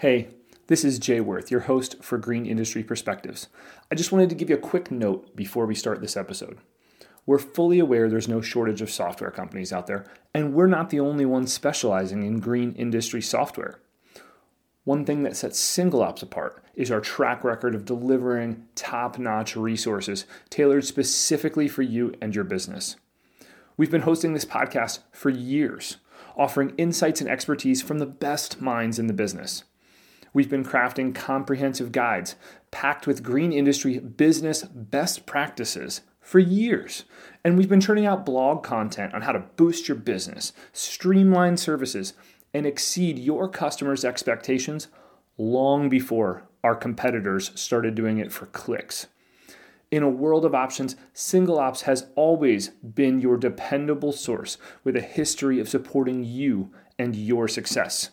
Hey, this is Jay Worth, your host for Green Industry Perspectives. I just wanted to give you a quick note before we start this episode. We're fully aware there's no shortage of software companies out there, and we're not the only ones specializing in green industry software. One thing that sets Single Ops apart is our track record of delivering top notch resources tailored specifically for you and your business. We've been hosting this podcast for years, offering insights and expertise from the best minds in the business. We've been crafting comprehensive guides packed with green industry business best practices for years. And we've been turning out blog content on how to boost your business, streamline services, and exceed your customers' expectations long before our competitors started doing it for clicks. In a world of options, Single Ops has always been your dependable source with a history of supporting you and your success.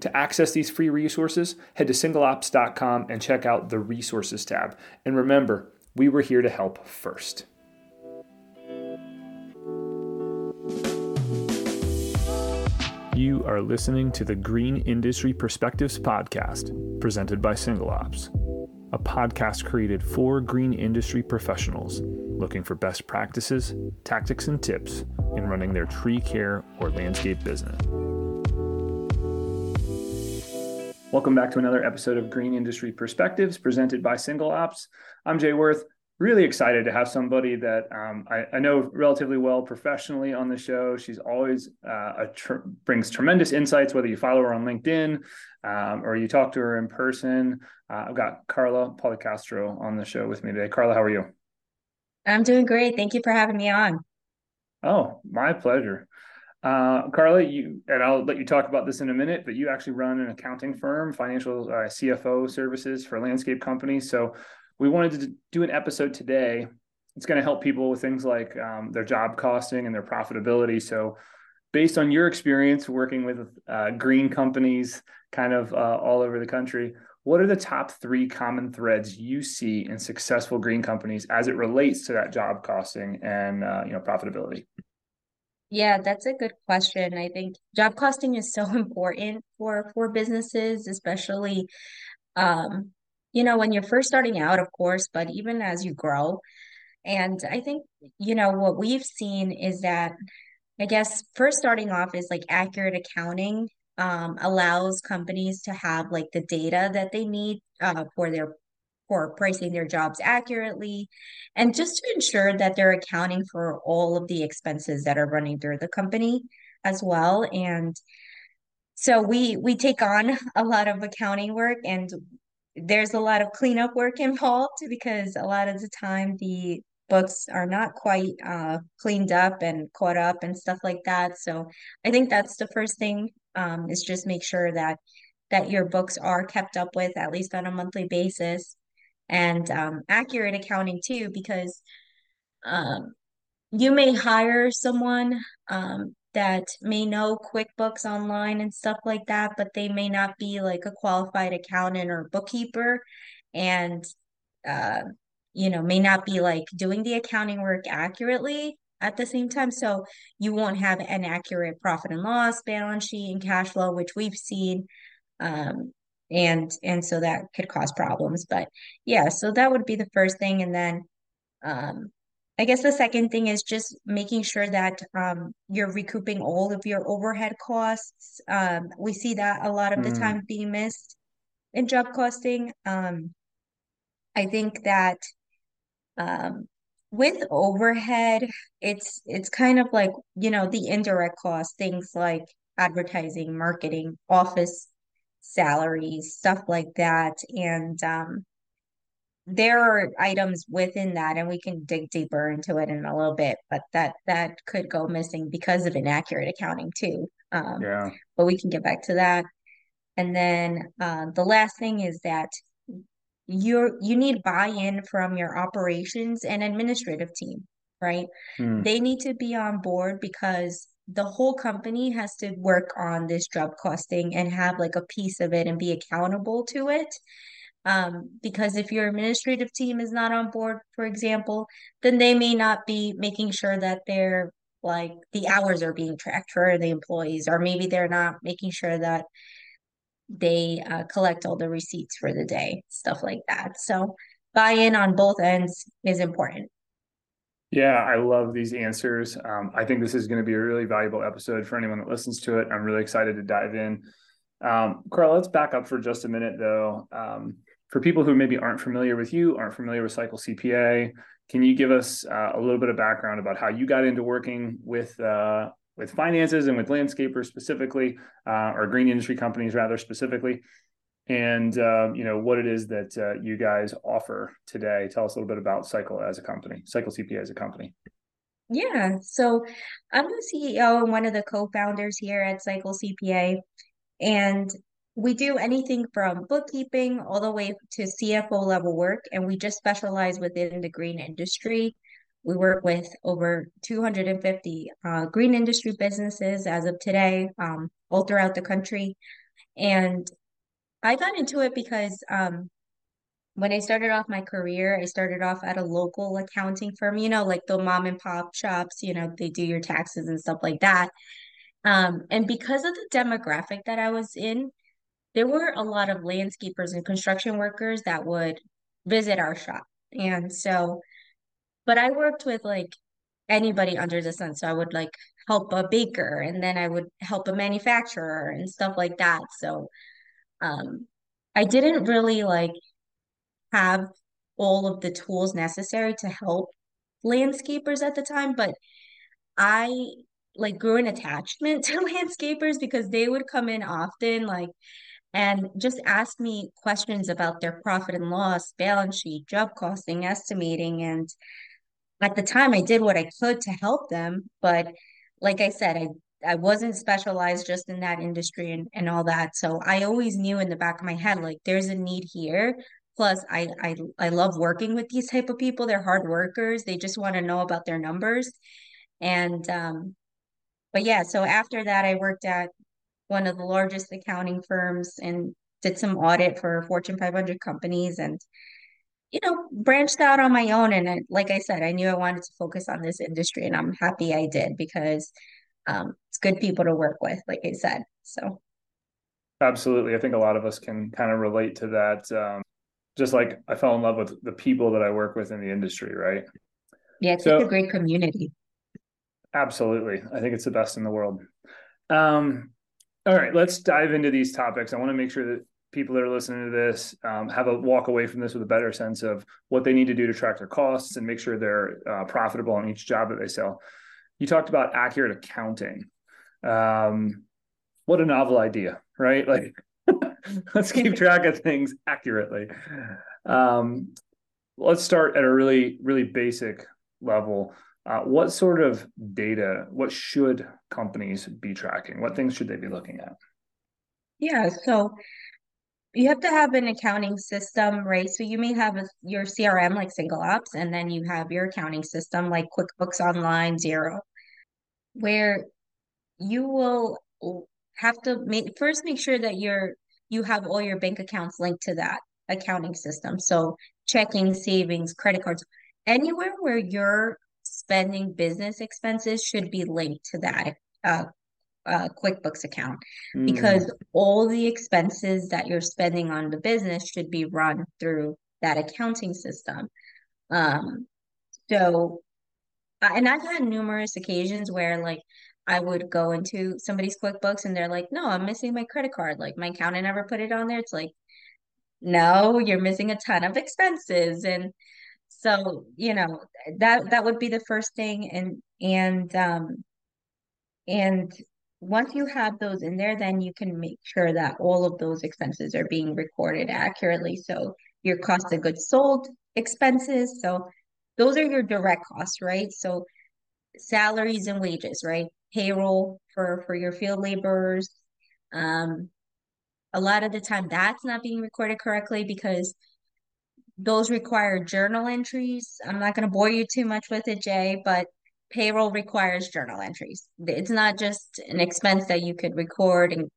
To access these free resources, head to singleops.com and check out the resources tab. And remember, we were here to help first. You are listening to the Green Industry Perspectives Podcast, presented by Single Ops, a podcast created for green industry professionals looking for best practices, tactics, and tips in running their tree care or landscape business. Welcome back to another episode of Green Industry Perspectives presented by Single Ops. I'm Jay Worth. Really excited to have somebody that um, I, I, know relatively well professionally on the show. She's always uh, tr- brings tremendous insights, whether you follow her on LinkedIn um, or you talk to her in person. Uh, I've got Carla Policastro on the show with me today. Carla, how are you? I'm doing great. Thank you for having me on. Oh, my pleasure. Uh, Carla, you and I'll let you talk about this in a minute, but you actually run an accounting firm, financial uh, CFO services for landscape companies. So we wanted to do an episode today. It's going to help people with things like um, their job costing and their profitability. So, based on your experience working with uh, green companies, kind of uh, all over the country, what are the top three common threads you see in successful green companies as it relates to that job costing and uh, you know profitability? Yeah, that's a good question. I think job costing is so important for for businesses, especially um, you know, when you're first starting out, of course, but even as you grow. And I think, you know, what we've seen is that I guess first starting off is like accurate accounting um, allows companies to have like the data that they need uh, for their for pricing their jobs accurately and just to ensure that they're accounting for all of the expenses that are running through the company as well. And so we we take on a lot of accounting work and there's a lot of cleanup work involved because a lot of the time the books are not quite uh, cleaned up and caught up and stuff like that. So i think that's the first thing um, is just make sure that that your books are kept up with at least on a monthly basis and um, accurate accounting too, because um, you may hire someone um, that may know QuickBooks online and stuff like that, but they may not be like a qualified accountant or bookkeeper, and uh, you know may not be like doing the accounting work accurately at the same time. So you won't have an accurate profit and loss balance sheet and cash flow, which we've seen um, and and so that could cause problems but yeah so that would be the first thing and then um i guess the second thing is just making sure that um you're recouping all of your overhead costs um we see that a lot of the mm. time being missed in job costing um i think that um with overhead it's it's kind of like you know the indirect costs things like advertising marketing office salaries, stuff like that. And um, there are items within that, and we can dig deeper into it in a little bit, but that that could go missing because of inaccurate accounting too. Um, yeah. But we can get back to that. And then uh, the last thing is that you're you need buy-in from your operations and administrative team, right? Hmm. They need to be on board because the whole company has to work on this job costing and have like a piece of it and be accountable to it. Um, because if your administrative team is not on board, for example, then they may not be making sure that they're like the hours are being tracked for the employees, or maybe they're not making sure that they uh, collect all the receipts for the day, stuff like that. So buy-in on both ends is important. Yeah, I love these answers. Um, I think this is going to be a really valuable episode for anyone that listens to it. I'm really excited to dive in. Um, Carl, let's back up for just a minute, though. Um, for people who maybe aren't familiar with you, aren't familiar with Cycle CPA, can you give us uh, a little bit of background about how you got into working with uh, with finances and with landscapers specifically, uh, or green industry companies rather specifically, and uh, you know what it is that uh, you guys offer today? Tell us a little bit about Cycle as a company, Cycle CPA as a company. Yeah, so I'm the CEO and one of the co-founders here at Cycle CPA, and we do anything from bookkeeping all the way to CFO level work, and we just specialize within the green industry. We work with over 250 uh, green industry businesses as of today, um, all throughout the country. And I got into it because um, when I started off my career, I started off at a local accounting firm, you know, like the mom and pop shops, you know, they do your taxes and stuff like that. Um, and because of the demographic that I was in, there were a lot of landscapers and construction workers that would visit our shop. And so, but I worked with like anybody under the sun. So I would like help a baker and then I would help a manufacturer and stuff like that. So um I didn't really like have all of the tools necessary to help landscapers at the time, but I like grew an attachment to landscapers because they would come in often like and just ask me questions about their profit and loss, balance sheet, job costing, estimating. And at the time, I did what I could to help them. But like I said, I I wasn't specialized just in that industry and, and all that. So I always knew in the back of my head, like there's a need here. Plus, I I I love working with these type of people. They're hard workers. They just want to know about their numbers. And um, but yeah, so after that, I worked at one of the largest accounting firms and did some audit for Fortune 500 companies and you know branched out on my own and I, like I said I knew I wanted to focus on this industry and I'm happy I did because um, it's good people to work with like I said so. Absolutely. I think a lot of us can kind of relate to that um, just like I fell in love with the people that I work with in the industry right? Yeah it's so, a great community. Absolutely. I think it's the best in the world. Um, all right, let's dive into these topics. I want to make sure that people that are listening to this um, have a walk away from this with a better sense of what they need to do to track their costs and make sure they're uh, profitable on each job that they sell. You talked about accurate accounting. Um, what a novel idea, right? Like, let's keep track of things accurately. Um, let's start at a really, really basic level. Uh, what sort of data, what should companies be tracking? What things should they be looking at? Yeah, so you have to have an accounting system, right? So you may have a, your CRM like Single Ops, and then you have your accounting system like QuickBooks Online, Xero, where you will have to make first make sure that you're you have all your bank accounts linked to that accounting system. So checking, savings, credit cards, anywhere where you're spending business expenses should be linked to that uh, uh, QuickBooks account mm. because all the expenses that you're spending on the business should be run through that accounting system. Um, so, and I've had numerous occasions where like I would go into somebody's QuickBooks and they're like, no, I'm missing my credit card. Like my accountant never put it on there. It's like, no, you're missing a ton of expenses. And so, you know, that that would be the first thing and and um and once you have those in there, then you can make sure that all of those expenses are being recorded accurately. So your cost of goods sold expenses. So those are your direct costs, right? So salaries and wages, right? Payroll for for your field laborers. Um, a lot of the time that's not being recorded correctly because those require journal entries. I'm not going to bore you too much with it, Jay, but payroll requires journal entries. It's not just an expense that you could record in,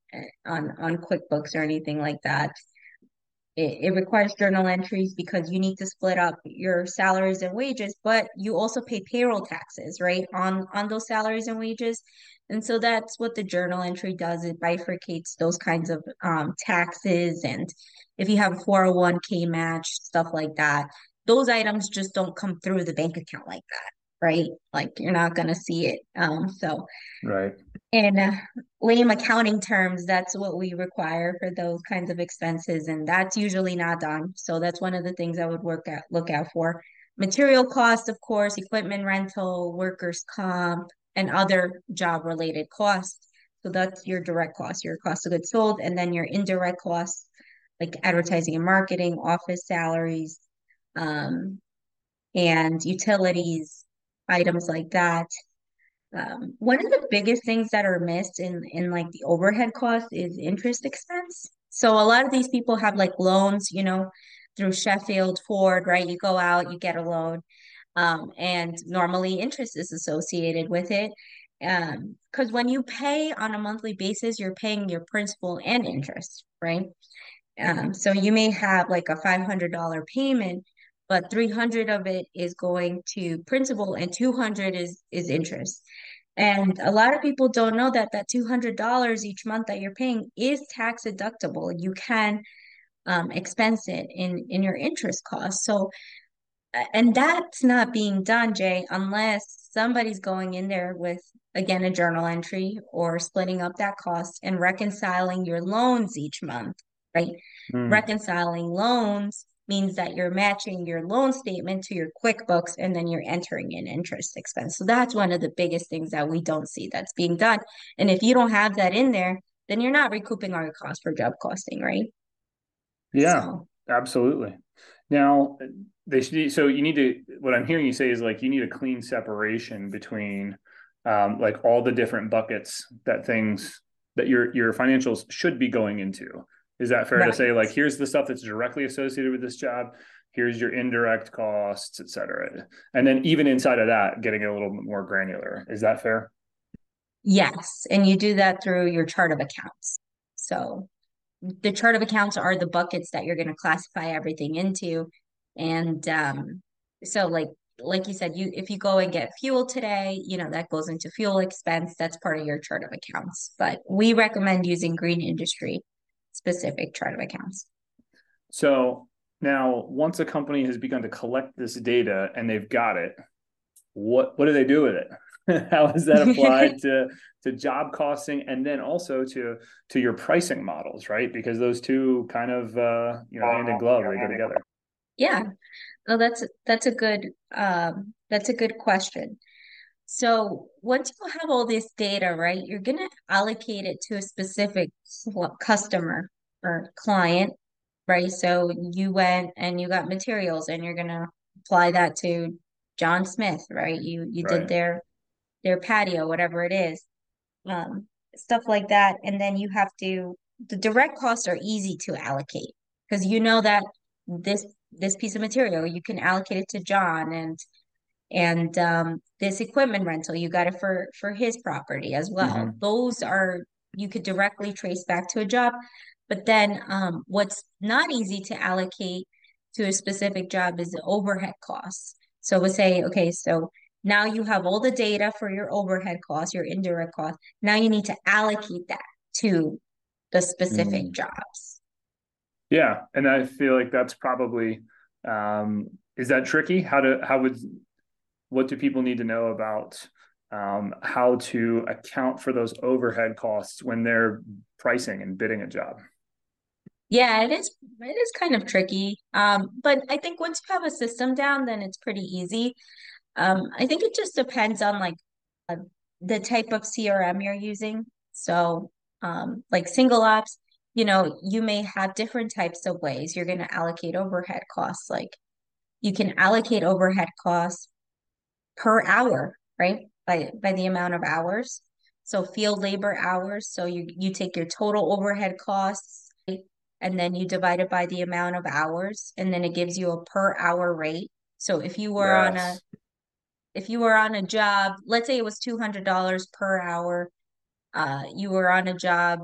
on on QuickBooks or anything like that. it, it requires journal entries because you need to split up your salaries and wages, but you also pay payroll taxes, right, on on those salaries and wages. And so that's what the journal entry does. It bifurcates those kinds of um, taxes. And if you have a 401k match, stuff like that, those items just don't come through the bank account like that right? Like you're not going to see it. Um, so, right. In uh, lame accounting terms, that's what we require for those kinds of expenses, and that's usually not done. So that's one of the things I would work at look out for. Material costs, of course, equipment rental, workers' comp, and other job related costs. So that's your direct cost, your cost of goods sold, and then your indirect costs like advertising and marketing, office salaries, um, and utilities, items like that. Um, one of the biggest things that are missed in in like the overhead cost is interest expense. So a lot of these people have like loans, you know, through Sheffield Ford, right? You go out, you get a loan, um, and normally interest is associated with it. Um, because when you pay on a monthly basis, you're paying your principal and interest, right? Um, so you may have like a $500 payment, but 300 of it is going to principal and 200 is is interest. And a lot of people don't know that that $200 each month that you're paying is tax deductible. You can um, expense it in in your interest cost So and that's not being done, Jay, unless somebody's going in there with again a journal entry or splitting up that cost and reconciling your loans each month, right? Mm. Reconciling loans means that you're matching your loan statement to your QuickBooks and then you're entering in interest expense. So that's one of the biggest things that we don't see that's being done. And if you don't have that in there, then you're not recouping all your costs for job costing, right? Yeah, so. absolutely. Now, they should, so you need to, what I'm hearing you say is like you need a clean separation between um, like all the different buckets that things that your your financials should be going into is that fair right. to say? Like, here's the stuff that's directly associated with this job. Here's your indirect costs, et cetera. And then even inside of that, getting a little bit more granular. Is that fair? Yes. And you do that through your chart of accounts. So the chart of accounts are the buckets that you're going to classify everything into. And um, so like like you said, you if you go and get fuel today, you know, that goes into fuel expense. That's part of your chart of accounts. But we recommend using green industry specific chart of accounts. So now, once a company has begun to collect this data and they've got it, what what do they do with it? How is that applied to to job costing and then also to to your pricing models, right? Because those two kind of uh, you know hand in glove, they go together. Yeah, well, that's that's a good um, that's a good question. So once you have all this data, right, you're going to allocate it to a specific customer or client, right? So you went and you got materials and you're going to apply that to John Smith, right? You you right. did their their patio, whatever it is. Um, stuff like that. And then you have to the direct costs are easy to allocate because you know that this this piece of material you can allocate it to John and and um, this equipment rental you got it for for his property as well. Mm-hmm. those are you could directly trace back to a job. But then um, what's not easy to allocate to a specific job is the overhead costs. So we'll say okay so now you have all the data for your overhead costs your indirect costs. Now you need to allocate that to the specific mm. jobs. Yeah and i feel like that's probably um, is that tricky? How to how would what do people need to know about um, how to account for those overhead costs when they're pricing and bidding a job? Yeah, it is. It is kind of tricky, um, but I think once you have a system down, then it's pretty easy. Um, I think it just depends on like uh, the type of CRM you're using. So, um, like single ops, you know, you may have different types of ways you're going to allocate overhead costs. Like you can allocate overhead costs per hour, right? By by the amount of hours. So field labor hours. So you you take your total overhead costs and then you divide it by the amount of hours, and then it gives you a per hour rate. So if you were yes. on a if you were on a job, let's say it was two hundred dollars per hour, uh, you were on a job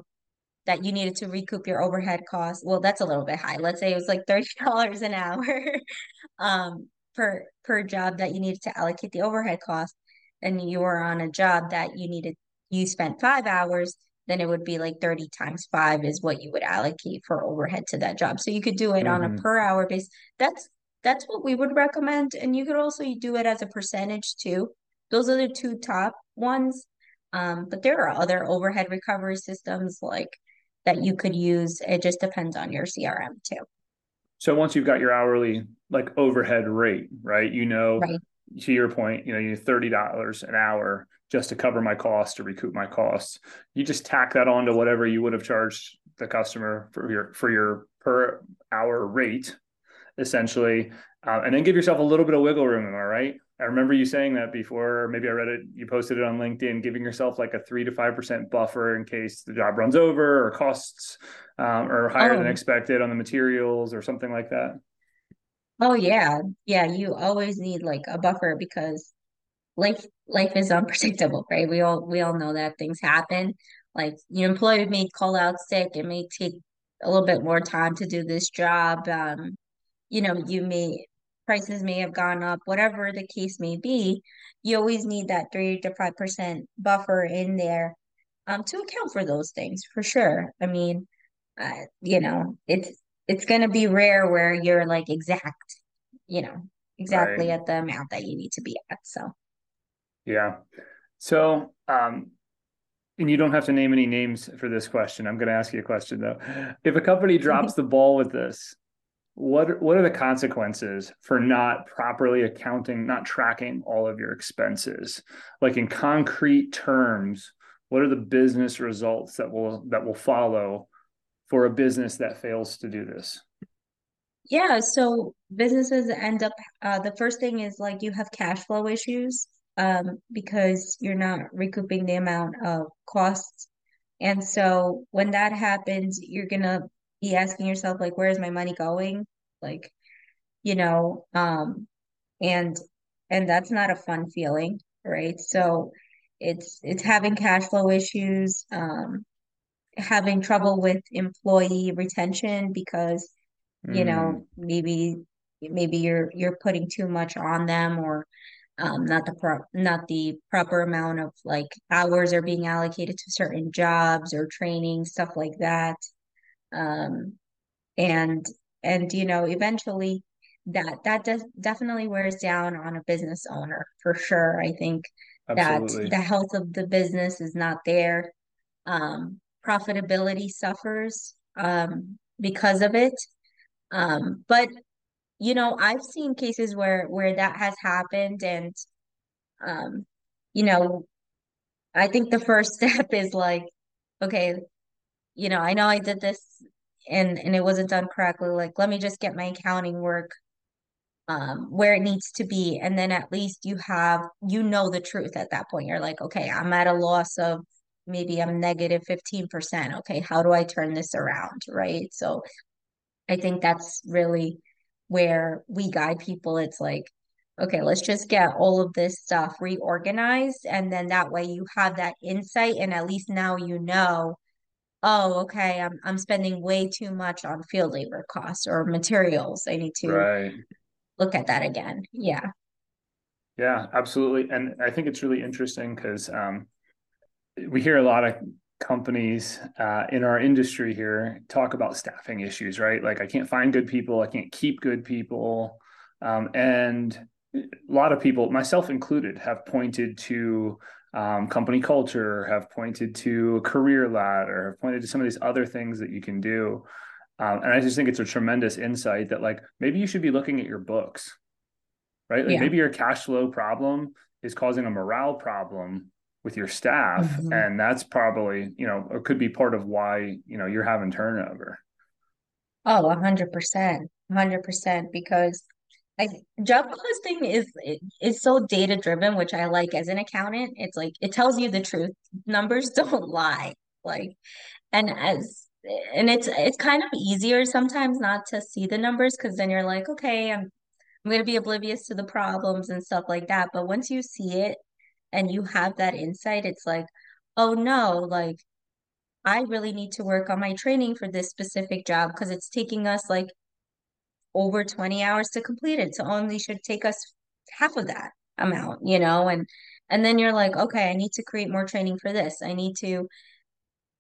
that you needed to recoup your overhead costs. Well, that's a little bit high. Let's say it was like $30 an hour um, per per job that you needed to allocate the overhead cost. And you were on a job that you needed you spent five hours, then it would be like 30 times five is what you would allocate for overhead to that job. So you could do it mm-hmm. on a mm-hmm. per hour base. That's that's what we would recommend. And you could also do it as a percentage too. Those are the two top ones. Um, but there are other overhead recovery systems like that you could use. It just depends on your CRM too. So once you've got your hourly like overhead rate, right? You know, right. to your point, you know, you need thirty dollars an hour just to cover my costs to recoup my costs. You just tack that on to whatever you would have charged the customer for your for your per hour rate, essentially, uh, and then give yourself a little bit of wiggle room. Am I right? I remember you saying that before. Maybe I read it. You posted it on LinkedIn, giving yourself like a three to five percent buffer in case the job runs over or costs um, or higher oh. than expected on the materials or something like that. Oh yeah, yeah. You always need like a buffer because life life is unpredictable, right? We all we all know that things happen. Like your employee may call out sick. It may take a little bit more time to do this job. Um, you know, you may prices may have gone up, whatever the case may be. You always need that three to five percent buffer in there um, to account for those things for sure. I mean, uh, you know, it's it's going to be rare where you're like exact, you know, exactly right. at the amount that you need to be at. So. Yeah. So, um, and you don't have to name any names for this question. I'm going to ask you a question though. If a company drops the ball with this, what what are the consequences for not properly accounting, not tracking all of your expenses? Like in concrete terms, what are the business results that will that will follow for a business that fails to do this? Yeah, so businesses end up uh, the first thing is like you have cash flow issues um, because you're not recouping the amount of costs. And so when that happens, you're gonna be asking yourself, like, where is my money going? Like, you know, um, and and that's not a fun feeling, right? So it's it's having cash flow issues, um, having trouble with employee retention because, you mm. know, maybe maybe you're you're putting too much on them or um, not the pro- not the proper amount of like hours are being allocated to certain jobs or training stuff like that um, and and you know eventually that that does definitely wears down on a business owner for sure i think Absolutely. that the health of the business is not there um, profitability suffers um, because of it um, but you know, I've seen cases where where that has happened and um, you know, I think the first step is like, okay, you know, I know I did this and and it wasn't done correctly. Like, let me just get my accounting work um where it needs to be and then at least you have you know the truth at that point. You're like, okay, I'm at a loss of maybe I'm negative 15%. Okay, how do I turn this around, right? So I think that's really where we guide people. It's like, okay, let's just get all of this stuff reorganized. And then that way you have that insight. And at least now you know, oh, okay, I'm, I'm spending way too much on field labor costs or materials. I need to right. look at that again. Yeah. Yeah, absolutely. And I think it's really interesting because um, we hear a lot of companies uh, in our industry here talk about staffing issues, right? Like I can't find good people, I can't keep good people, um, and a lot of people, myself included, have pointed to um, company culture, have pointed to a career ladder, have pointed to some of these other things that you can do. Um, and I just think it's a tremendous insight that like maybe you should be looking at your books, right? Like yeah. maybe your cash flow problem is causing a morale problem with your staff mm-hmm. and that's probably you know or could be part of why you know you're having turnover. Oh 100% 100% because I, job costing is is so data driven which i like as an accountant. It's like it tells you the truth. Numbers don't lie like and as and it's it's kind of easier sometimes not to see the numbers because then you're like okay i'm i'm going to be oblivious to the problems and stuff like that. But once you see it and you have that insight, it's like, oh no, like, I really need to work on my training for this specific job because it's taking us like over 20 hours to complete it. So only should take us half of that amount, you know, and and then you're like, okay, I need to create more training for this. I need to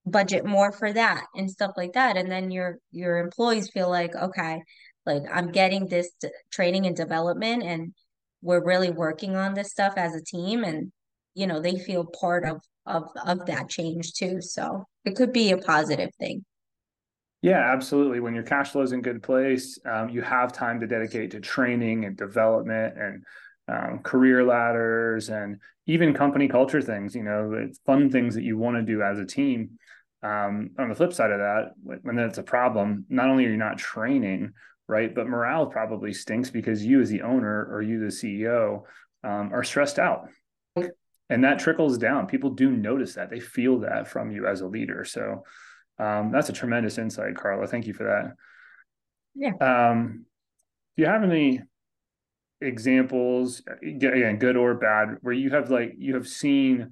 budget more for that and stuff like that. And then your your employees feel like, okay, like I'm getting this training and development and we're really working on this stuff as a team and you know, they feel part of of of that change too. So it could be a positive thing. Yeah, absolutely. When your cash flow is in good place, um, you have time to dedicate to training and development and um, career ladders and even company culture things. You know, fun things that you want to do as a team. Um, on the flip side of that, when that's a problem, not only are you not training, right, but morale probably stinks because you, as the owner or you, the CEO, um, are stressed out. And that trickles down. People do notice that. They feel that from you as a leader. So um, that's a tremendous insight, Carla. Thank you for that. Yeah. Um, do you have any examples, again, good or bad, where you have like you have seen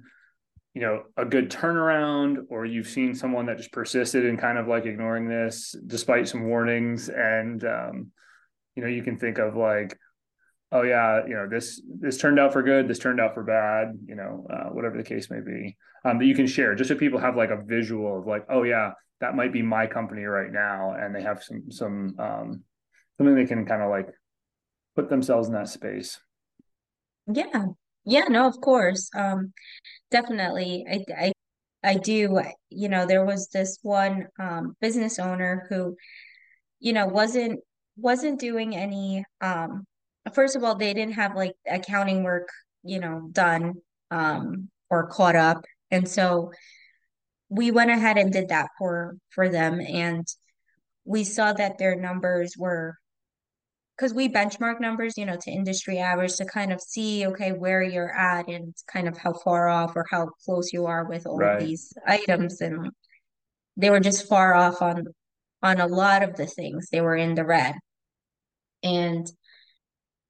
you know a good turnaround or you've seen someone that just persisted in kind of like ignoring this despite some warnings and um, you know you can think of like oh yeah you know this this turned out for good this turned out for bad you know uh, whatever the case may be um, that you can share just so people have like a visual of like oh yeah that might be my company right now and they have some some um, something they can kind of like put themselves in that space yeah yeah no of course um definitely. I, I, I do. You know, there was this one um, business owner who, you know, wasn't wasn't doing any. Um, first of all, they didn't have like accounting work, you know, done um, or caught up, and so we went ahead and did that for for them, and we saw that their numbers were because we benchmark numbers, you know, to industry average to kind of see, okay, where you're at and kind of how far off or how close you are with all right. of these items. And they were just far off on on a lot of the things. They were in the red. And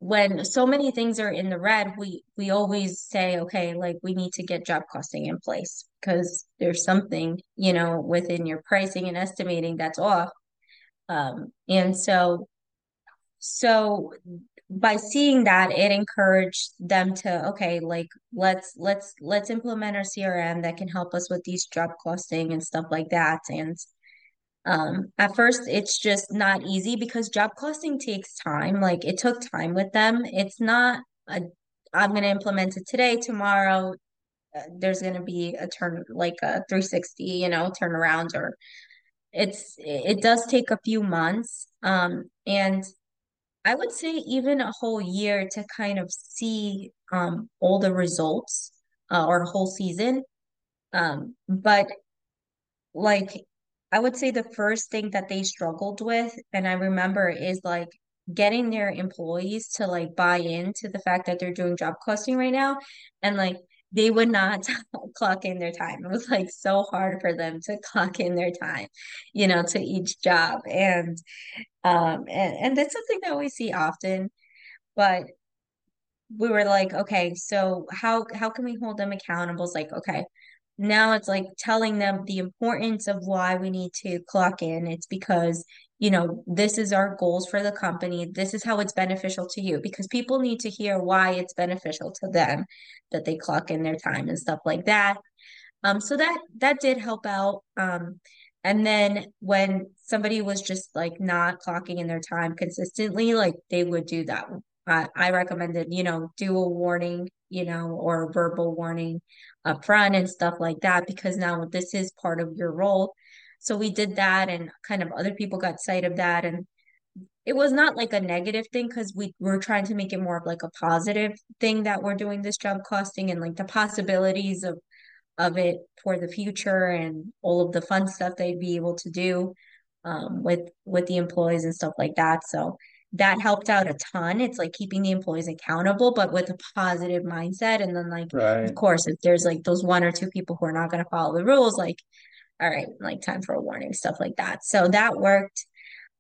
when so many things are in the red, we we always say, okay, like we need to get job costing in place because there's something, you know, within your pricing and estimating that's off. Um, and so so by seeing that, it encouraged them to, okay, like let's let's let's implement our CRM that can help us with these job costing and stuff like that. And um, at first, it's just not easy because job costing takes time. Like it took time with them. It's not a I'm going to implement it today, tomorrow. Uh, there's going to be a turn like a 360, you know, turnaround or it's it does take a few months. Um, and I would say even a whole year to kind of see um, all the results uh, or a whole season. Um, but like I would say the first thing that they struggled with, and I remember, is like getting their employees to like buy into the fact that they're doing job costing right now. And like they would not clock in their time. It was like so hard for them to clock in their time, you know, to each job. And um and, and that's something that we see often, but we were like, okay, so how how can we hold them accountable? It's like, okay, now it's like telling them the importance of why we need to clock in. It's because you know, this is our goals for the company. This is how it's beneficial to you because people need to hear why it's beneficial to them that they clock in their time and stuff like that. Um, so that that did help out. Um, and then when somebody was just like not clocking in their time consistently, like they would do that. I, I recommended, you know, do a warning, you know, or verbal warning up front and stuff like that because now this is part of your role so we did that and kind of other people got sight of that and it was not like a negative thing because we were trying to make it more of like a positive thing that we're doing this job costing and like the possibilities of of it for the future and all of the fun stuff they'd be able to do um, with with the employees and stuff like that. So that helped out a ton. It's like keeping the employees accountable, but with a positive mindset. And then like, right. of course, if there's like those one or two people who are not going to follow the rules, like all right, like time for a warning, stuff like that. So that worked.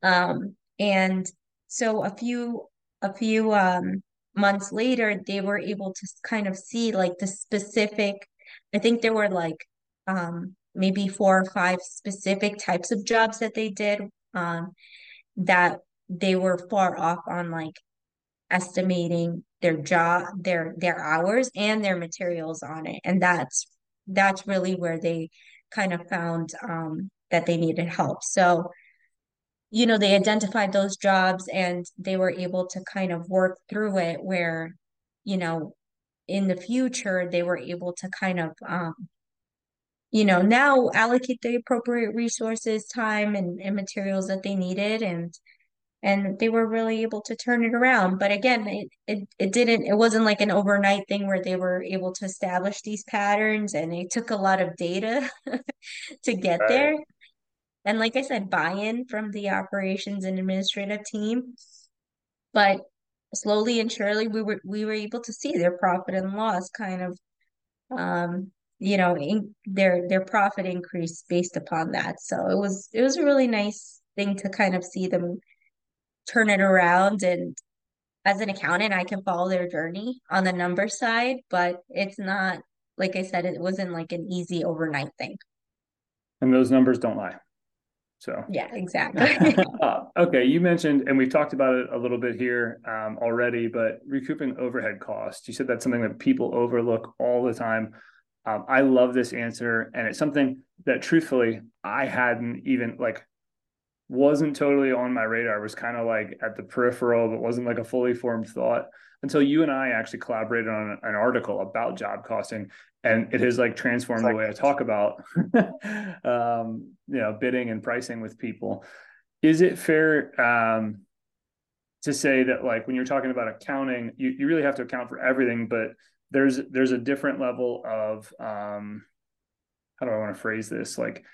Um, and so a few a few um months later, they were able to kind of see like the specific, I think there were like um maybe four or five specific types of jobs that they did um, that they were far off on like estimating their job their their hours and their materials on it. And that's that's really where they kind of found um, that they needed help. So you know they identified those jobs and they were able to kind of work through it where you know in the future they were able to kind of um, you know now allocate the appropriate resources time and, and materials that they needed. And and they were really able to turn it around. But again, it, it it didn't it wasn't like an overnight thing where they were able to establish these patterns and it took a lot of data to get Right. there. And like I said, buy-in from the operations and administrative team. But slowly and surely we were we were able to see their profit and loss kind of um you know in, their their profit increase based upon that. So it was it was a really nice thing to kind of see them turn it around and as an accountant, I can follow their journey on the number side, but it's not, like I said, it wasn't like an easy overnight thing. And those numbers don't lie. So, yeah, exactly. uh, okay, you mentioned, and we've talked about it a little bit here um, already, but recouping overhead costs. You said that's something that people overlook all the time. Um, I love this answer, and it's something that, truthfully, I hadn't even like wasn't totally on my radar. It was kind of like at the peripheral, but wasn't like a fully formed thought until you and I actually collaborated on an article about job costing, and it has like transformed like, the way I talk about, um, you know, bidding and pricing with people. Is it fair um, to say that like when you're talking about accounting, you, you really have to account for everything, but there's there's a different level of um, how do I want to phrase this like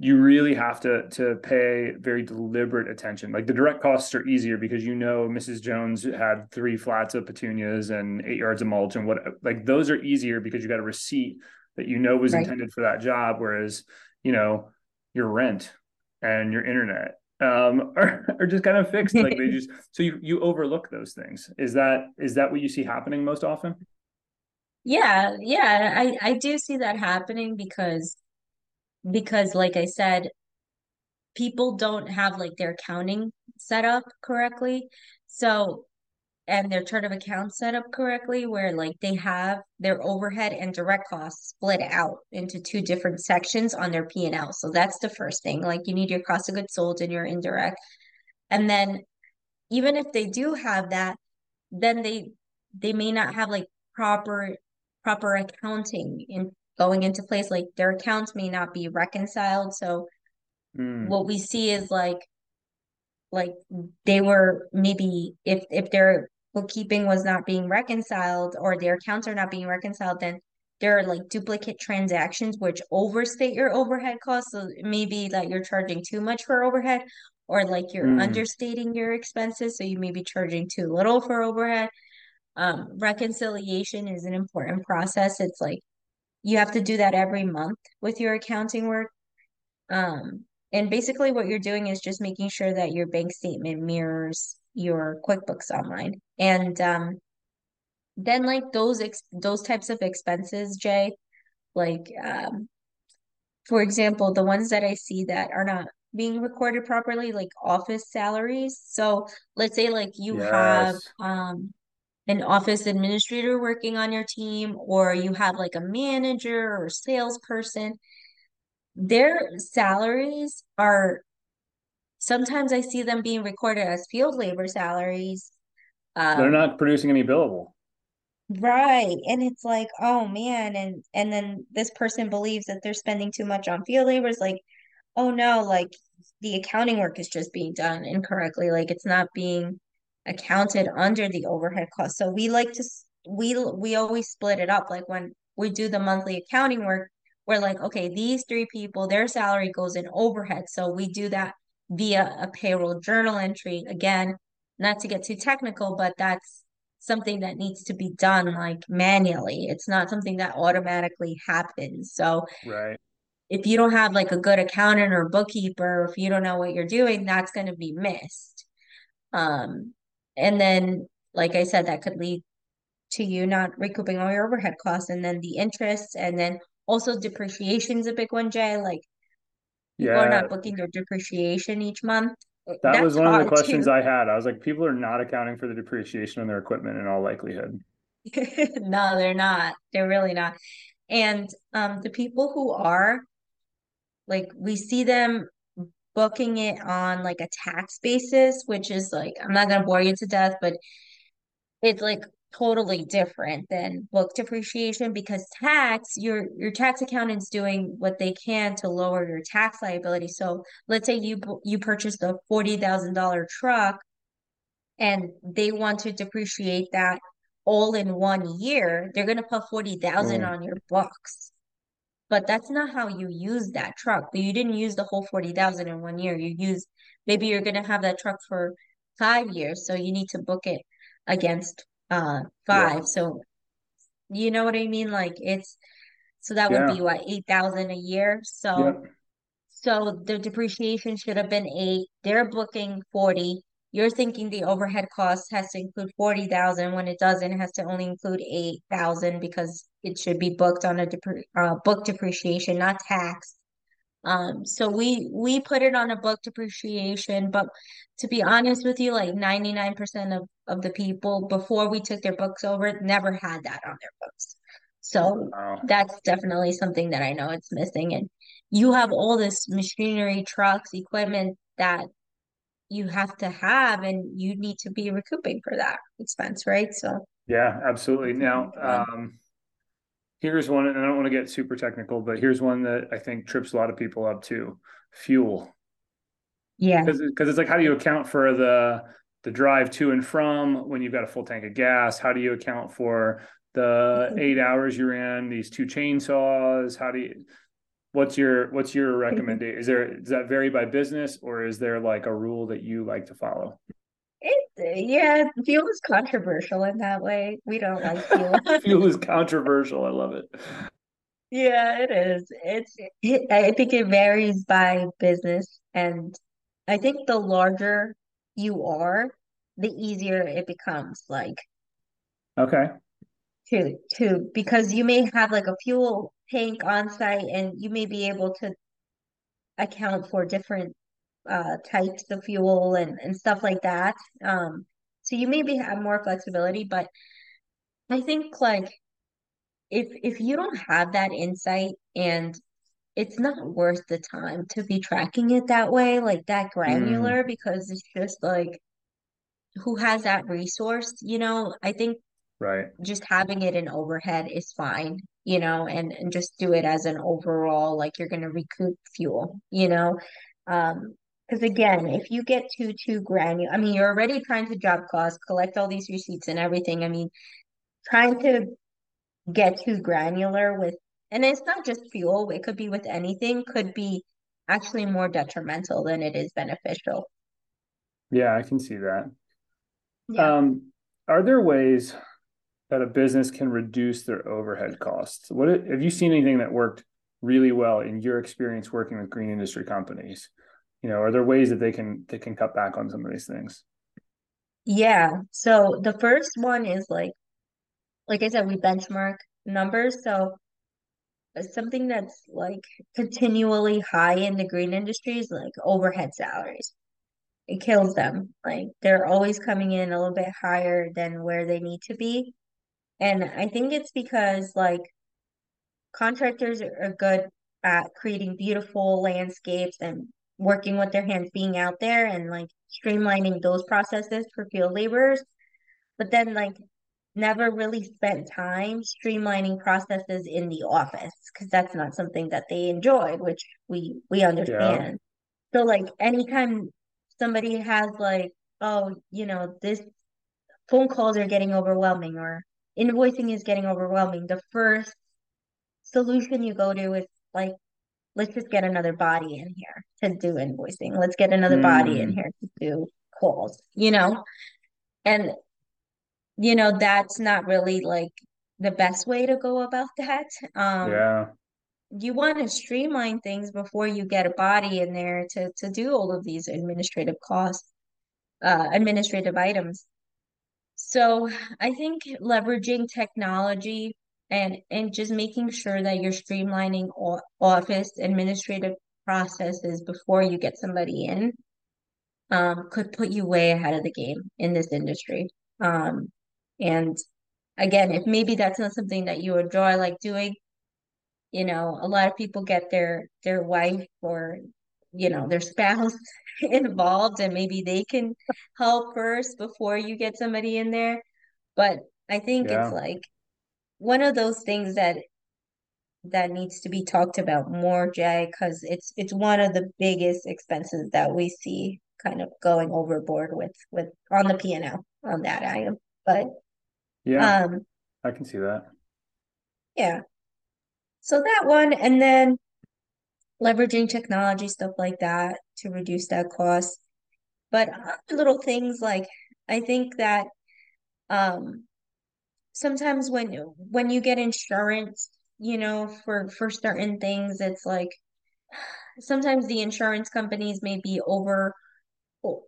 you really have to to pay very deliberate attention. Like the direct costs are easier because you know Mrs. Jones had three flats of petunias and eight yards of mulch and what like those are easier because you got a receipt that you know was right. intended for that job. Whereas, you know, your rent and your internet um are, are just kind of fixed. Like they just so you you overlook those things. Is that is that what you see happening most often? Yeah, yeah, I I do see that happening because because like I said, people don't have like their accounting set up correctly. So, and their chart of accounts set up correctly, where like they have their overhead and direct costs split out into two different sections on their P and L. So that's the first thing. Like you need your cost of goods sold and your indirect. And then even if they do have that, then they they may not have like proper proper accounting in going into place like their accounts may not be reconciled so mm. what we see is like like they were maybe if if their bookkeeping was not being reconciled or their accounts are not being reconciled then there are like duplicate transactions which overstate your overhead costs so maybe that you're charging too much for overhead or like you're mm. understating your expenses so you may be charging too little for overhead um, reconciliation is an important process it's like you have to do that every month with your accounting work. Um, and basically what you're doing is just making sure that your bank statement mirrors your QuickBooks Online. And um, then like those ex- those types of expenses, Jay, like um, for example, the ones that I see that are not being recorded properly, like office salaries. So let's say like you yes. have um an office administrator working on your team or you have like a manager or salesperson, their salaries are sometimes I see them being recorded as field labor salaries. Um, They're not producing any billable. Right. And it's like, oh man, and and then this person believes that they're spending too much on field labor. It's like, oh no, like the accounting work is just being done incorrectly. Like it's not being accounted under the overhead cost. So we like to we we always split it up. Like when we do the monthly accounting work, we're like, okay, these three people, their salary goes in overhead. So we do that via a payroll journal entry. Again, not to get too technical, but that's something that needs to be done like manually. It's not something that automatically happens. So right. if you don't have like a good accountant or bookkeeper, if you don't know what you're doing, that's going to be missed. Um, and then, like I said, that could lead to you not recouping all your overhead costs and then the interest and then Also, depreciation is a big one, Jay. Like people are Yeah, not booking their depreciation each month. that was one of the questions too. I had. I was like, people are not accounting for the depreciation on their equipment in all likelihood. No, they're not. They're really not. And um, the people who are, like, we see them booking it on like a tax basis, which is like, I'm not gonna bore you to death, but it's like totally different than book depreciation because tax, your your tax accountant's doing what they can to lower your tax liability. So let's say you you purchased a $40,000 truck and they want to depreciate that all in one year, they're gonna put 40,000 Mm, on your books. But that's not how you use that truck. You didn't use the whole 40,000 in one year. You use maybe you're gonna have that truck for five years, so you need to book it against uh yeah, five. So you know what I mean? Like it's so that would yeah, be what 8,000 a year. yeah. So so the depreciation should have been eight. They're booking 40. You're thinking the overhead cost has to include 40,000 when it doesn't. It has to only include 8,000 because it should be booked on a depre uh, book depreciation, not tax. Um, so we we put it on a book depreciation, but to be honest with you, like 99% of, of the people before we took their books over never had that on their books. So Wow. that's definitely something that I know it's missing. And you have all this machinery, trucks, equipment that you have to have, and you need to be recouping for that expense, right? So Yeah, absolutely. Now, um, here's one, and I don't want to get super technical, but here's one that I think trips a lot of people up too. Fuel. Yeah. Because because it's like, how do you account for the the drive to and from when you've got a full tank of gas? How do you account for the eight hours you're in these two chainsaws? How do you what's your what's your recommendation? Is there does that vary by business or is there like a rule that you like to follow? It, yeah, fuel is controversial in that way. We don't like fuel. Fuel is controversial. I love it. Yeah, it is. It's it, I think it varies by business, and I think the larger you are, the easier it becomes, like Okay. to to because you may have like a fuel tank on site, and you may be able to account for different uh types of fuel and and stuff like that. Um, so you maybe have more flexibility, but I think like if if you don't have that insight and it's not worth the time to be tracking it that way, like that Mm, granular, because it's just like who has that resource, you know? I think right. just having it in overhead is fine, you know, and, and just do it as an overall, like you're gonna recoup fuel, you know? Um, because again, if you get too too granular, I mean, you're already trying to job cost, collect all these receipts and everything. I mean, trying to get too granular with, and it's not just fuel, it could be with anything, could be actually more detrimental than it is beneficial. Yeah, I can see that. Yeah. Um, are there ways that a business can reduce their overhead costs? What have you seen anything that worked really well in your experience working with green industry companies? You know, are there ways that they can they can cut back on some of these things? Yeah. So the first one is like, like I said, we benchmark numbers. So something that's like continually high in the green industry is like overhead salaries. It kills them. Like they're always coming in a little bit higher than where they need to be. And I think it's because like contractors are good at creating beautiful landscapes and working with their hands, being out there and like streamlining those processes for field laborers, but then like never really spent time streamlining processes in the office because that's not something that they enjoyed, which we we Yeah. understand. So like anytime somebody has like, oh, you know, this phone calls are getting overwhelming or invoicing is getting overwhelming, the first solution you go to is like, let's just get another body in here to do invoicing. Let's get another body in Mm, here to do calls, you know? And, you know, that's not really like the best way to go about that. Um, yeah. you want to streamline things before you get a body in there to to do all of these administrative costs, uh, administrative items. So I think leveraging technology and and just making sure that you're streamlining office administrative processes before you get somebody in um, could put you way ahead of the game in this industry. Um, and again, if maybe that's not something that you enjoy like doing, you know, a lot of people get their their wife or you know their spouse involved and maybe they can help first before you get somebody in there. But I think yeah. it's like one of those things that that needs to be talked about more, Jay, because it's it's one of the biggest expenses that we see kind of going overboard with with on the P and L on that item. But yeah, um, I can see that. Yeah. So that one, and then leveraging technology, stuff like that to reduce that cost. But little things like I think that um sometimes when when you get insurance, you know, for for certain things, it's like sometimes the insurance companies may be over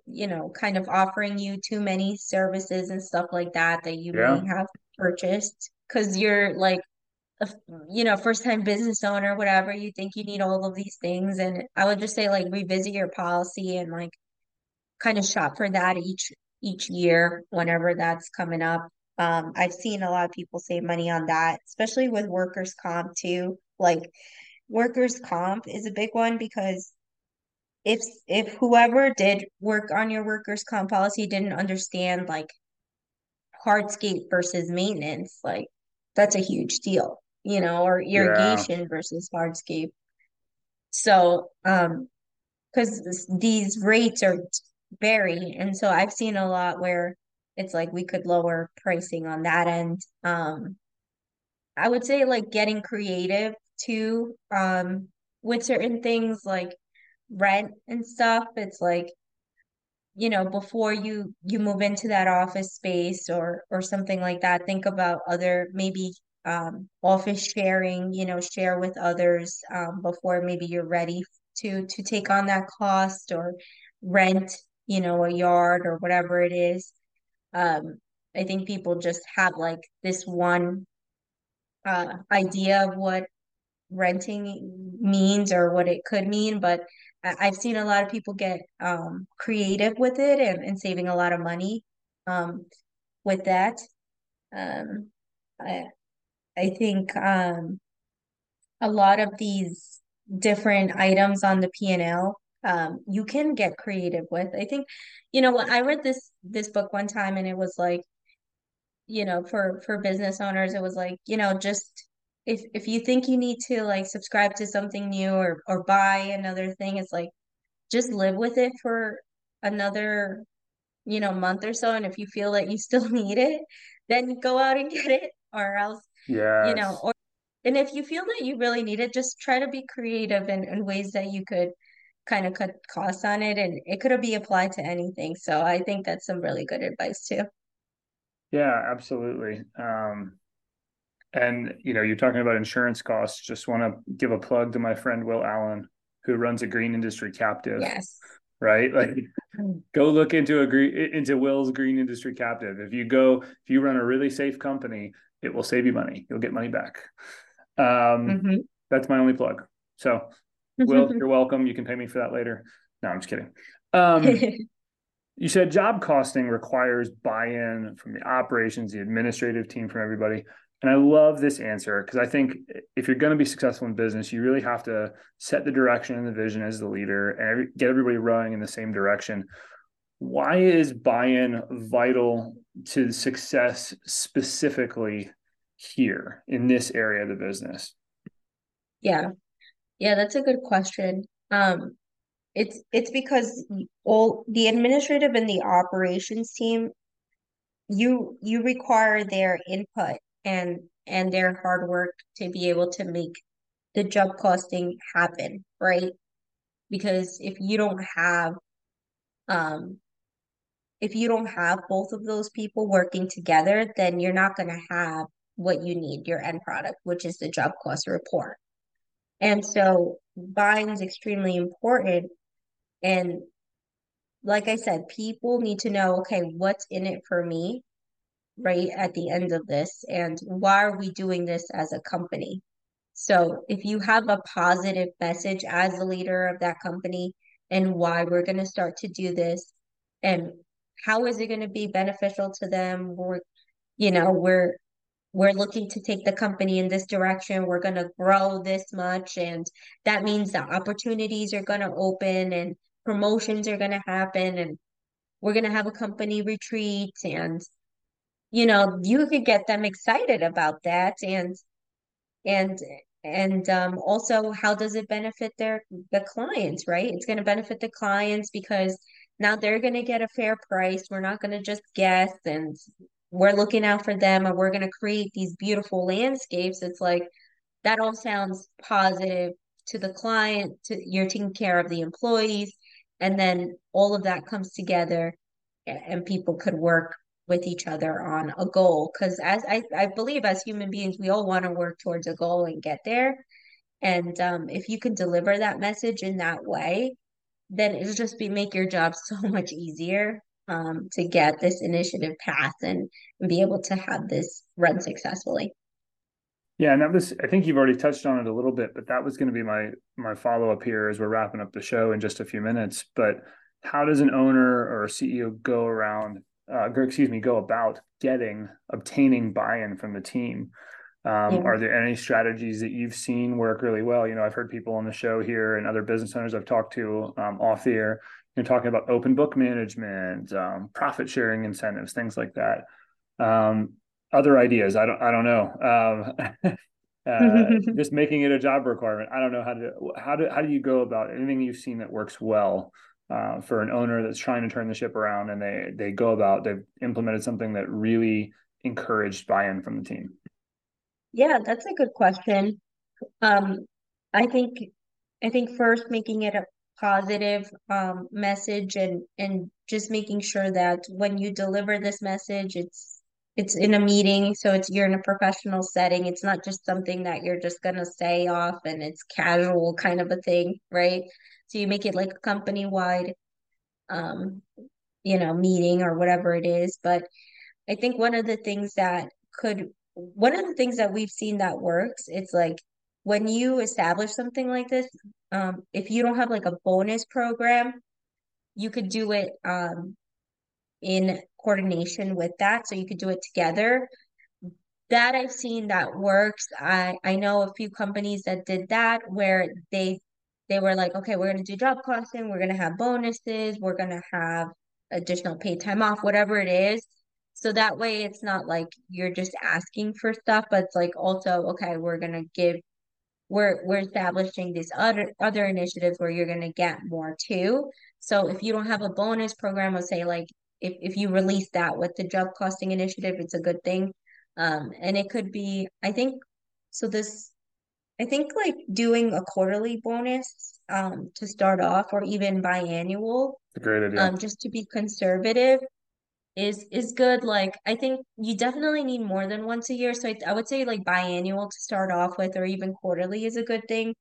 you know, kind of offering you too many services and stuff like that that you yeah. may have purchased because you're like you know, first time business owner, whatever, you think you need all of these things. And I would just say like revisit your policy and like kind of shop for that each each year whenever that's coming up. Um, I've seen a lot of people save money on that, especially with workers' comp too. Like workers' comp is a big one because if if whoever did work on your workers' comp policy didn't understand like hardscape versus maintenance, like that's a huge deal you know, or irrigation yeah. versus hardscape. So, um, because these rates are vary, and so I've seen a lot where it's like we could lower pricing on that end. Um, I would say like getting creative too, um, with certain things like rent and stuff. It's like you know before you you move into that office space or or something like that think about other maybe um, office sharing, you know, share with others um, before maybe you're ready to to take on that cost or rent, you know, a yard or whatever it is. Um, I think people just have like this one uh, idea of what renting means or what it could mean, but I've seen a lot of people get um, creative with it and, and saving a lot of money um, with that. Um, I, I think um, a lot of these different items on the P&L um, you can get creative with. I think, you know, I read this this book one time and it was like, you know, for for business owners, it was like, you know, just if if you think you need to like subscribe to something new or or buy another thing, it's like just live with it for another, you know, month or so. And if you feel that you still need it, then go out and get it, or else yeah. You know, or and if you feel that you really need it, just try to be creative in, in ways that you could kind of cut costs on it and it could be applied to anything. So I think that's some really good advice too. Yeah, absolutely. Um and you know, you're talking about insurance costs. Just want to give a plug to my friend Will Allen, who runs a green industry captive. Yes. Right. Like go look into a green into Will's green industry captive. If you go, if you run a really safe company, it will save you money. You'll get money back. Um, mm-hmm. That's my only plug. So, Will, you're welcome. You can pay me for that later. No, I'm just kidding. Um, you said job costing requires buy-in from the operations, the administrative team, from everybody. And I love this answer because I think if you're going to be successful in business, you really have to set the direction and the vision as the leader and get everybody rowing in the same direction. Why is buy-in vital to success specifically here in this area of the business? Yeah. Yeah, that's a good question. Um it's it's because all the administrative and the operations team you you require their input and and their hard work to be able to make the job costing happen, right? Because if you don't have um if you don't have both of those people working together, then you're not going to have what you need, your end product, which is the job cost report. And so buy-in is extremely important. And like I said, people need to know, okay, what's in it for me? right, at the end of this? And why are we doing this as a company? So if you have a positive message as the leader of that company and why we're going to start to do this and how is it going to be beneficial to them? We're, you know, we're we're looking to take the company in this direction. We're going to grow this much. And that means that opportunities are going to open and promotions are going to happen. And we're going to have a company retreat. And, you know, you could get them excited about that. And, and, and um, also how does it benefit their the clients right it's going to benefit the clients because now they're going to get a fair price. We're not going to just guess and we're looking out for them and we're going to create these beautiful landscapes. It's like that all sounds positive to the client to you're taking care of the employees and then all of that comes together and people could work with each other on a goal. Because as I, I believe as human beings we all want to work towards a goal and get there. And um, if you can deliver that message in that way then it'll just be make your job so much easier um, to get this initiative passed and, be able to have this run successfully. Yeah, and that was I think you've already touched on it a little bit, but that was going to be my my follow up here as we're wrapping up the show in just a few minutes. But how does an owner or a CEO go around, uh, excuse me, go about getting obtaining buy in from the team? Um, yeah. Are there any strategies that you've seen work really well? You know, I've heard people on the show here and other business owners I've talked to um, off the air you're talking about open book management, um, profit sharing incentives, things like that. Um, other ideas, I don't, I don't know. Um, uh, just making it a job requirement. I don't know how to, how do, how do you go about anything you've seen that works well uh, for an owner that's trying to turn the ship around and they, they go about, they've implemented something that really encouraged buy-in from the team. Yeah, that's a good question. Um, I think, I think first making it a positive um, message and and just making sure that when you deliver this message it's it's in a meeting so it's you're in a professional setting. It's not just something that you're just to say off and it's casual kind of a thing right? So you make it like a company wide um you know meeting or whatever it is. But i think one of the things that could one of the things that we've seen that works it's like when you establish something like this, um, if you don't have like a bonus program, you could do it um, in coordination with that. So you could do it together. That I've seen that works. I I know a few companies that did that where they they were like, okay, we're gonna do job costing, we're gonna have bonuses, we're gonna have additional paid time off, whatever it is. So that way it's not like you're just asking for stuff, but it's like also, okay, we're gonna give we're we're establishing these other other initiatives where you're going to get more too. So if you don't have a bonus program, or say like if if you release that with the job costing initiative, it's a good thing. Um, and it could be, I think, so this, I think like doing a quarterly bonus um to start off, or even biannual. great idea. Um, just to be conservative is is good. Like I think you definitely need more than once a year. So I, I would say like biannual to start off with, or even quarterly is a good thing.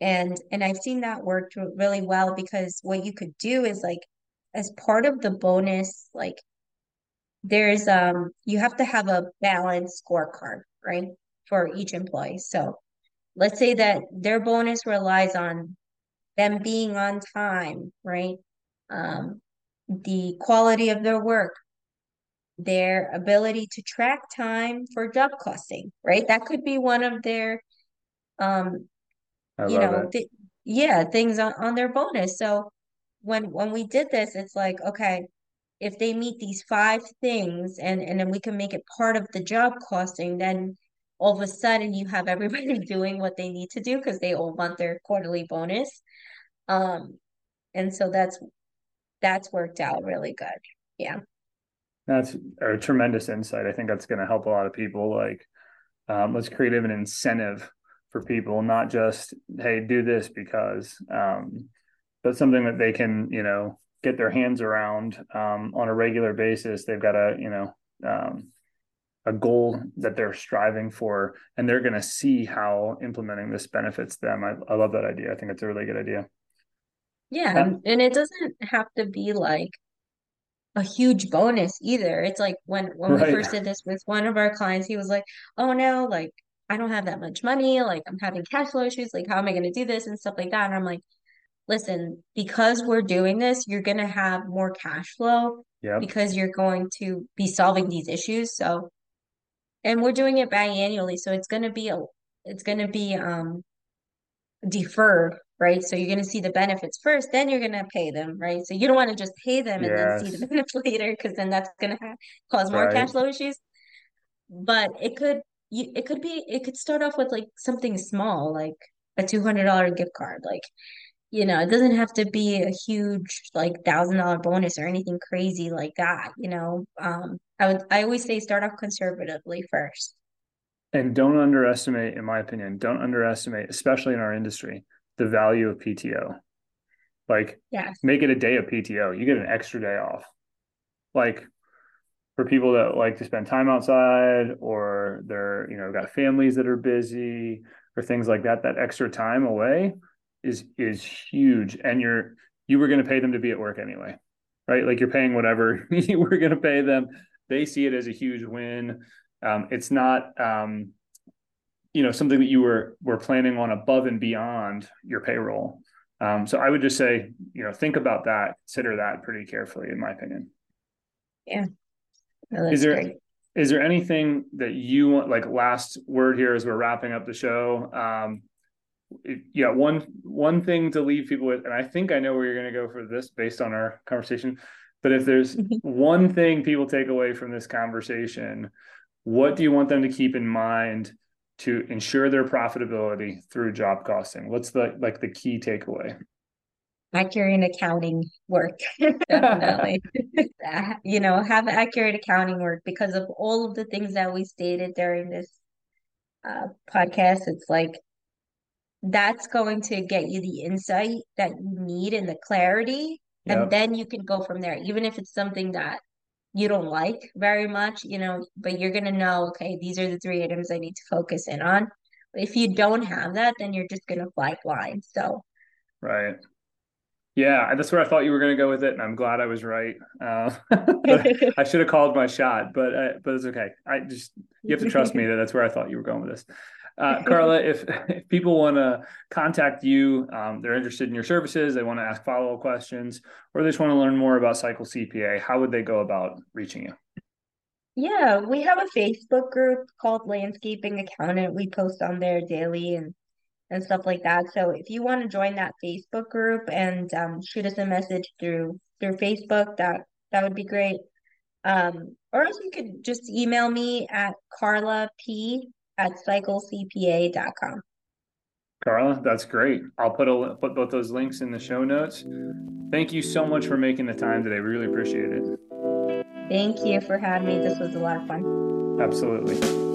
And and I've seen that work really well because what you could do is like as part of the bonus, like there's um you have to have a balanced scorecard, right? For each employee. So let's say that their bonus relies on them being on time, right? Um, the quality of their work, their ability to track time for job costing, right? That could be one of their, um, I you know, th- yeah, things on, on their bonus. So when when we did this, it's like, okay, if they meet these five things and and then we can make it part of the job costing, then all of a sudden you have everybody doing what they need to do because they all want their quarterly bonus. Um, and so that's that's worked out really good. Yeah. That's a tremendous insight. I think that's going to help a lot of people. Like, um, let's create an incentive for people, not just, hey, do this because, um, but something that they can, you know, get their hands around um, on a regular basis. They've got a, you know, um, a goal that they're striving for, and they're going to see how implementing this benefits them. I, I love that idea. I think it's a really good idea. Yeah, and it doesn't have to be like a huge bonus either. It's like when when Right. we first did this with one of our clients, he was like, "Oh no, like I don't have that much money. Like I'm having cash flow issues. Like how am I going to do this and stuff like that?" And I'm like, "Listen, because we're doing this, you're going to have more cash flow Yep. because you're going to be solving these issues. So, and we're doing it biannually, so it's going to be a it's going to be um deferred, right? So you're going to see the benefits first, then you're going to pay them, right? So you don't want to just pay them and then see the benefits later because then that's going to cause more Right. cash flow issues. But it could you it could be it could start off with like something small, like a $200 gift card. Like, you know, it doesn't have to be a huge like $1,000 bonus or anything crazy like that, you know. Um I would I always say start off conservatively first. And don't underestimate, in my opinion, don't underestimate, especially in our industry, the value of PTO. Like, Yes. make it a day of PTO. You get an extra day off. Like, for people that like to spend time outside or they're, you know, got families that are busy or things like that, that extra time away is is huge. And you're you were going to pay them to be at work anyway, right? Like you're paying whatever you were going to pay them. They see it as a huge win. Um, it's not um, you know something that you were were planning on above and beyond your payroll. Um, so I would just say, you know, think about that, consider that pretty carefully, in my opinion. Yeah. No, Is there great. is there anything that you want like last word here as we're wrapping up the show? Um, it, yeah, one one thing to leave people with, and I think I know where you're going to go for this based on our conversation. But if there's one thing people take away from this conversation, what do you want them to keep in mind to ensure their profitability through job costing? What's the like the key takeaway? accurate accounting work definitely you know have accurate accounting work because of all of the things that we stated during this uh, podcast it's like that's going to get you the insight that you need and the clarity and then you can go from there even if it's something that you don't like very much you know but you're going to know okay these are the three items i need to focus in on if you don't have that then you're just going to fly blind so Right. Yeah, that's where I thought you were going to go with it, and I'm glad I was right. Uh, I should have called my shot, but uh, but it's okay. I just you have to trust me that that's where I thought you were going with this. Uh, Carla, if if people want to contact you, um, they're interested in your services, they want to ask follow up questions, or they just want to learn more about Cycle CPA, how would they go about reaching you? Yeah, we have a Facebook group called Landscaping Accountant. We post on there daily and and stuff like that. So if you want to join that Facebook group and um, shoot us a message through through Facebook, that that would be great. Um, or else you could just email me at Carla P at cyclecpa.com. Carla, that's great. I'll put a, put both those links in the show notes. Thank you so much for making the time today. We really appreciate it. Thank you for having me. This was a lot of fun. Absolutely. Absolutely.